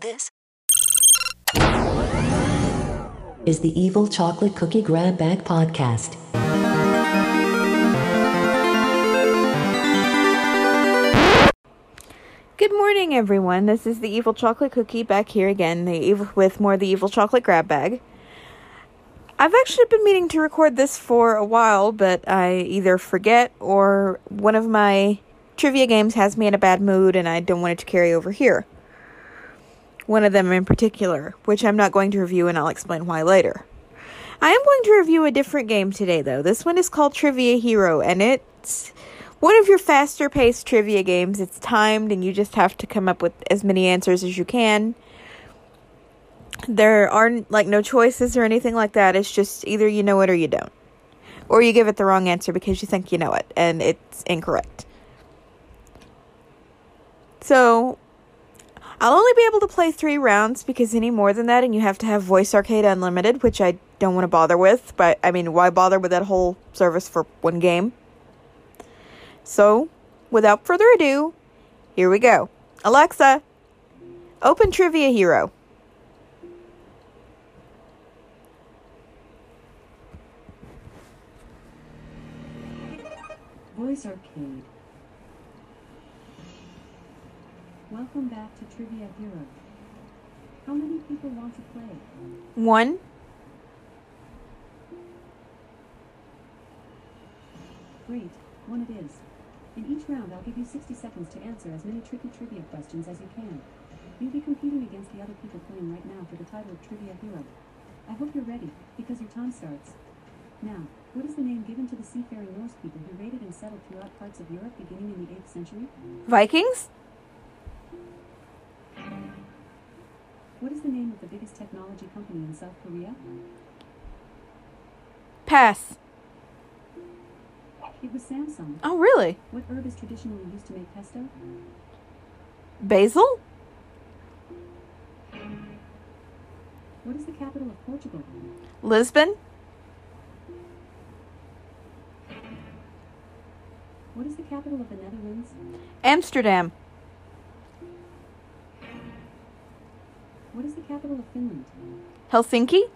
This is the Evil Chocolate Cookie Grab Bag Podcast. Good morning, everyone. This is the Evil Chocolate Cookie back here again, the evil, with more the Evil Chocolate Grab Bag. I've actually been meaning to record this for a while, but I either forget or one of my trivia games has me in a bad mood and I don't want it to carry over here. One of them in particular, which I'm not going to review and I'll explain why later. I am going to review a different game today, though. This one is called Trivia Hero, and it's one of your faster paced trivia games. It's timed, and you just have to come up with as many answers as you can. There aren't like no choices or anything like that. It's just either you know it or you don't. Or you give it the wrong answer because you think you know it and it's incorrect. So, I'll only be able to play three rounds because any more than that, and you have to have Voice Arcade Unlimited, which I don't want to bother with. But I mean, why bother with that whole service for one game? So, without further ado, here we go. Alexa, open Trivia Hero. Voice Arcade. Welcome back to Trivia Hero. How many people want to play? One, Great, one it is. In each round, I'll give you 60 seconds to answer as many tricky trivia questions as you can. You'll be competing against the other people playing right now for the title of Trivia Hero. I hope you're ready, because your time starts. Now, what is the name given to the seafaring Norse people who raided and settled throughout parts of Europe beginning in the 8th century? Vikings, What is the name of the biggest technology company in South Korea? pass. It was Samsung. Oh, really? What herb is traditionally used to make pesto? Basil? What is the capital of Portugal? Lisbon? What is the capital of the Netherlands? Amsterdam? What is the capital of Finland? Helsinki?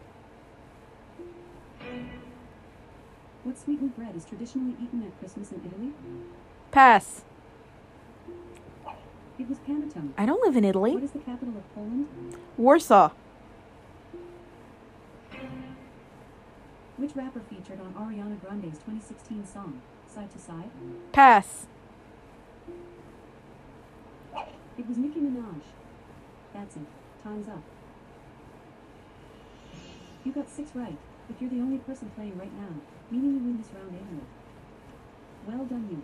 What sweetened bread is traditionally eaten at Christmas in Italy? Pass. It was panettone. I don't live in Italy. is the capital of Poland? Warsaw. Which rapper featured on Ariana Grande's 2016 song, Side to Side? Pass. It was Nicki Minaj. That's it. Time's up. You got six right, but you're the only person playing right now, meaning you win this round anyway. Well done, you.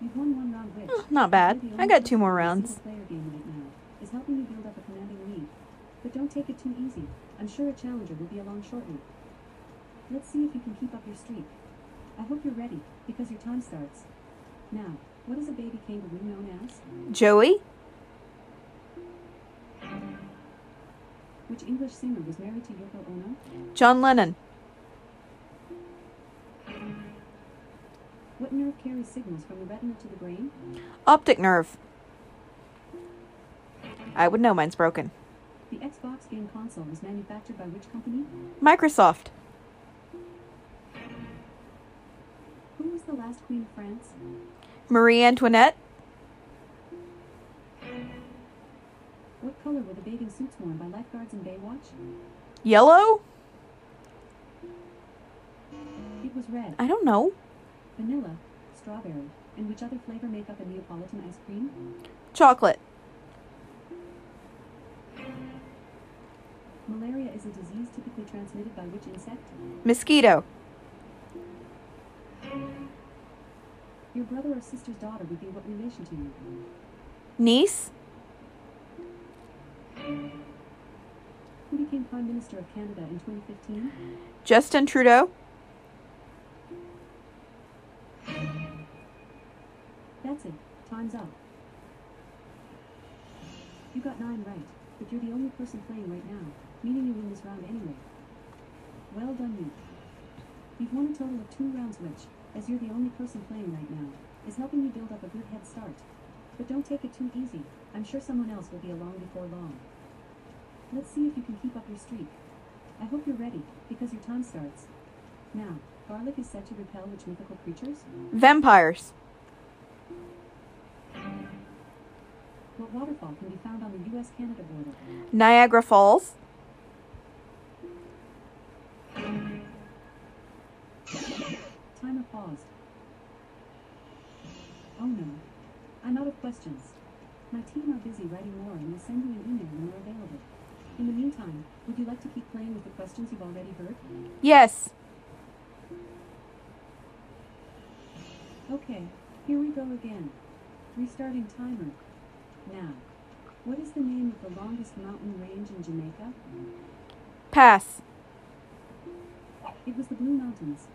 You've won one round, which Hmm, not bad. I got two more rounds. game right now, is helping you build up a commanding lead. But don't take it too easy. I'm sure a challenger will be along shortly. Let's see if you can keep up your streak. I hope you're ready, because your time starts. Now, what is a baby kangaroo known as? Joey? Which English singer was married to Yoko Ono? John Lennon. What nerve carries signals from the retina to the brain? Optic nerve. I would know mine's broken. The Xbox game console was manufactured by which company? Microsoft. Who was the last queen of France? Marie Antoinette. What color were the bathing suits worn by lifeguards in Baywatch? Yellow? It was red, I don't know. vanilla, strawberry, and which other flavor make up a Neapolitan ice cream? Chocolate. Malaria is a disease typically transmitted by which insect? Mosquito. Your brother or sister's daughter would be what relation to you? Niece. Who became Prime Minister of Canada in 2015? Justin Trudeau. That's it. Time's up. You got nine right, but you're the only person playing right now, meaning you win this round anyway. Well done, you. You've won a total of two rounds, which, as you're the only person playing right now, is helping you build up a good head start. But don't take it too easy. I'm sure someone else will be along before long. Let's see if you can keep up your streak. I hope you're ready, because your time starts. Now, garlic is said to repel which mythical creatures? Vampires. What waterfall can be found on the US-Canada border? Niagara Falls. Timer paused. Oh no. Out of questions. My team are busy writing more and will send you an email when we're available. In the meantime, would you like to keep playing with the questions you've already heard? Yes. Okay, here we go again. Restarting timer. Now, what is the name of the longest mountain range in Jamaica? Pass. It was the Blue Mountains.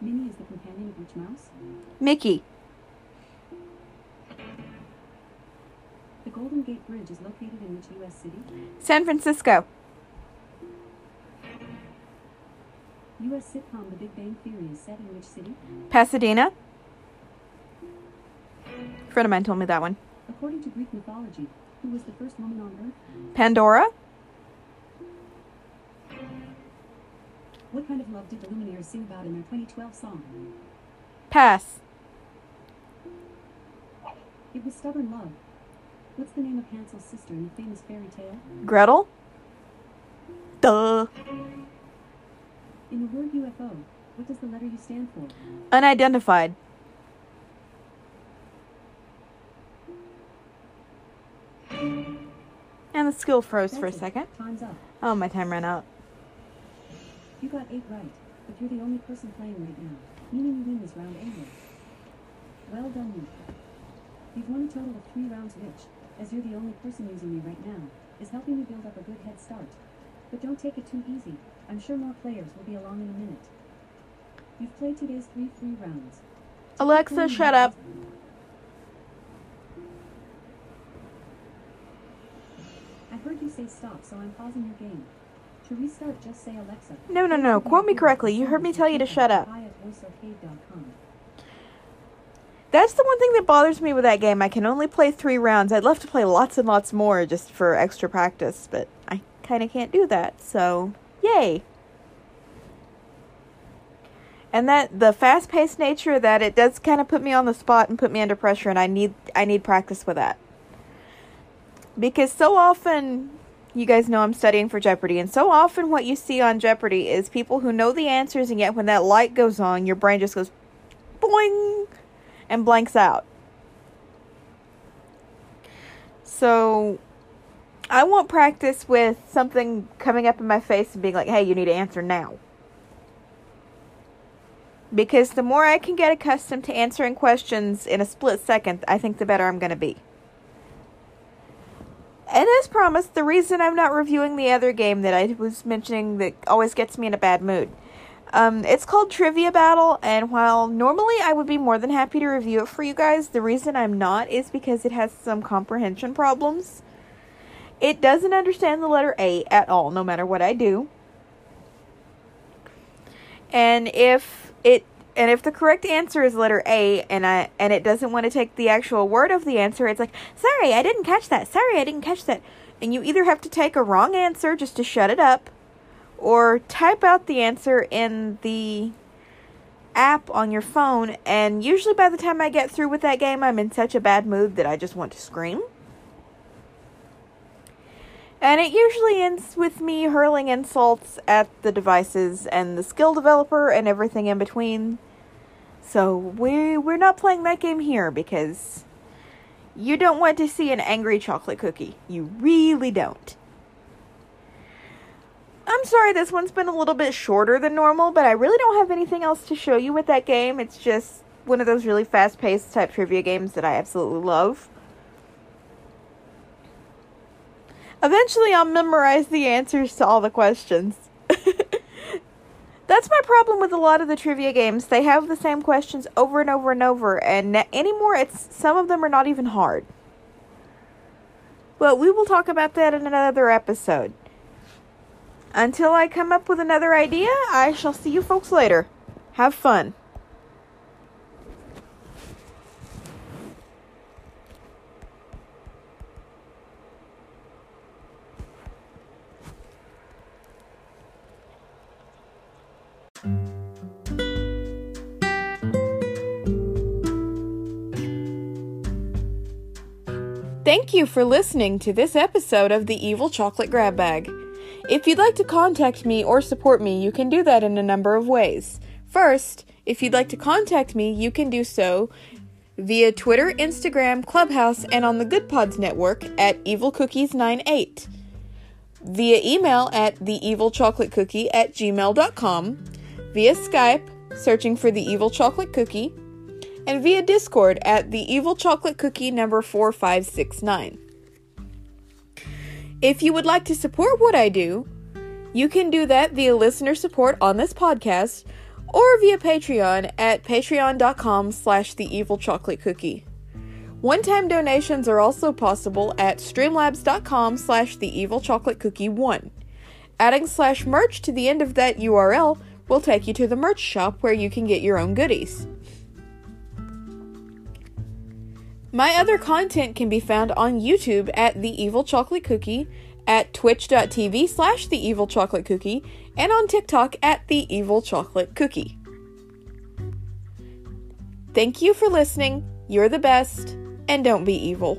Minnie is the companion of which mouse? Mickey. The Golden Gate Bridge is located in which U.S. city? San Francisco. U.S. sitcom The Big Bang Theory is set in which city? Pasadena. friend of mine told me that one. According to Greek mythology, who was the first woman on Earth? Pandora. What kind of love did the Lumineers sing about in their 2012 song? Pass. It was Stubborn Love. What's the name of Hansel's sister in the famous fairy tale? Gretel. Duh. In the word UFO, what does the letter U stand for? Unidentified. And the skill froze for a second. Time's up. Oh, my time ran out. You got eight right, but you're the only person playing right now, meaning you win this round anyway. Well done, you. You've won a total of three rounds which, as you're the only person using me right now, is helping you build up a good head start. But don't take it too easy. I'm sure more players will be along in a minute. You've played today's three free rounds. Alexa, shut up. I heard you say stop, so I'm pausing your game. To restart, just say Alexa. No, no, no. Quote me correctly. You heard me tell you to shut up. That's the one thing that bothers me with that game. I can only play three rounds. I'd love to play lots and lots more just for extra practice, but I kind of can't do that. So, yay. And that the fast-paced nature of that it does kind of put me on the spot and put me under pressure, and I need I need practice with that. Because so often, you guys know I'm studying for Jeopardy, and so often what you see on Jeopardy is people who know the answers, and yet when that light goes on, your brain just goes boing and blanks out. So I want practice with something coming up in my face and being like, hey, you need to answer now. Because the more I can get accustomed to answering questions in a split second, I think the better I'm going to be. And as promised, the reason I'm not reviewing the other game that I was mentioning that always gets me in a bad mood. Um, it's called Trivia Battle, and while normally I would be more than happy to review it for you guys, the reason I'm not is because it has some comprehension problems. It doesn't understand the letter A at all, no matter what I do. And if it and if the correct answer is letter A and I and it doesn't want to take the actual word of the answer, it's like, "Sorry, I didn't catch that. Sorry, I didn't catch that." And you either have to take a wrong answer just to shut it up or type out the answer in the app on your phone and usually by the time I get through with that game I'm in such a bad mood that I just want to scream. And it usually ends with me hurling insults at the devices and the skill developer and everything in between. So we we're not playing that game here because you don't want to see an angry chocolate cookie. You really don't. I'm sorry this one's been a little bit shorter than normal, but I really don't have anything else to show you with that game. It's just one of those really fast paced type trivia games that I absolutely love. Eventually, I'll memorize the answers to all the questions. That's my problem with a lot of the trivia games. They have the same questions over and over and over, and anymore, it's some of them are not even hard. But we will talk about that in another episode. Until I come up with another idea, I shall see you folks later. Have fun. Thank you for listening to this episode of the Evil Chocolate Grab Bag. If you'd like to contact me or support me, you can do that in a number of ways. First, if you'd like to contact me, you can do so via Twitter, Instagram, Clubhouse, and on the Good Pods Network at evilcookies98, via email at theevilchocolatecookie at gmail.com, via Skype, searching for the Evil Chocolate Cookie, and via Discord at the Evil Chocolate Cookie number 4569. If you would like to support what I do, you can do that via listener support on this podcast or via Patreon at patreon.com slash the evil chocolate cookie. One-time donations are also possible at streamlabs.com slash the evil chocolate cookie 1. Adding slash merch to the end of that URL will take you to the merch shop where you can get your own goodies. My other content can be found on YouTube at The Evil Chocolate Cookie, at twitch.tv slash The Evil Chocolate Cookie, and on TikTok at The Evil Chocolate Cookie. Thank you for listening. You're the best, and don't be evil.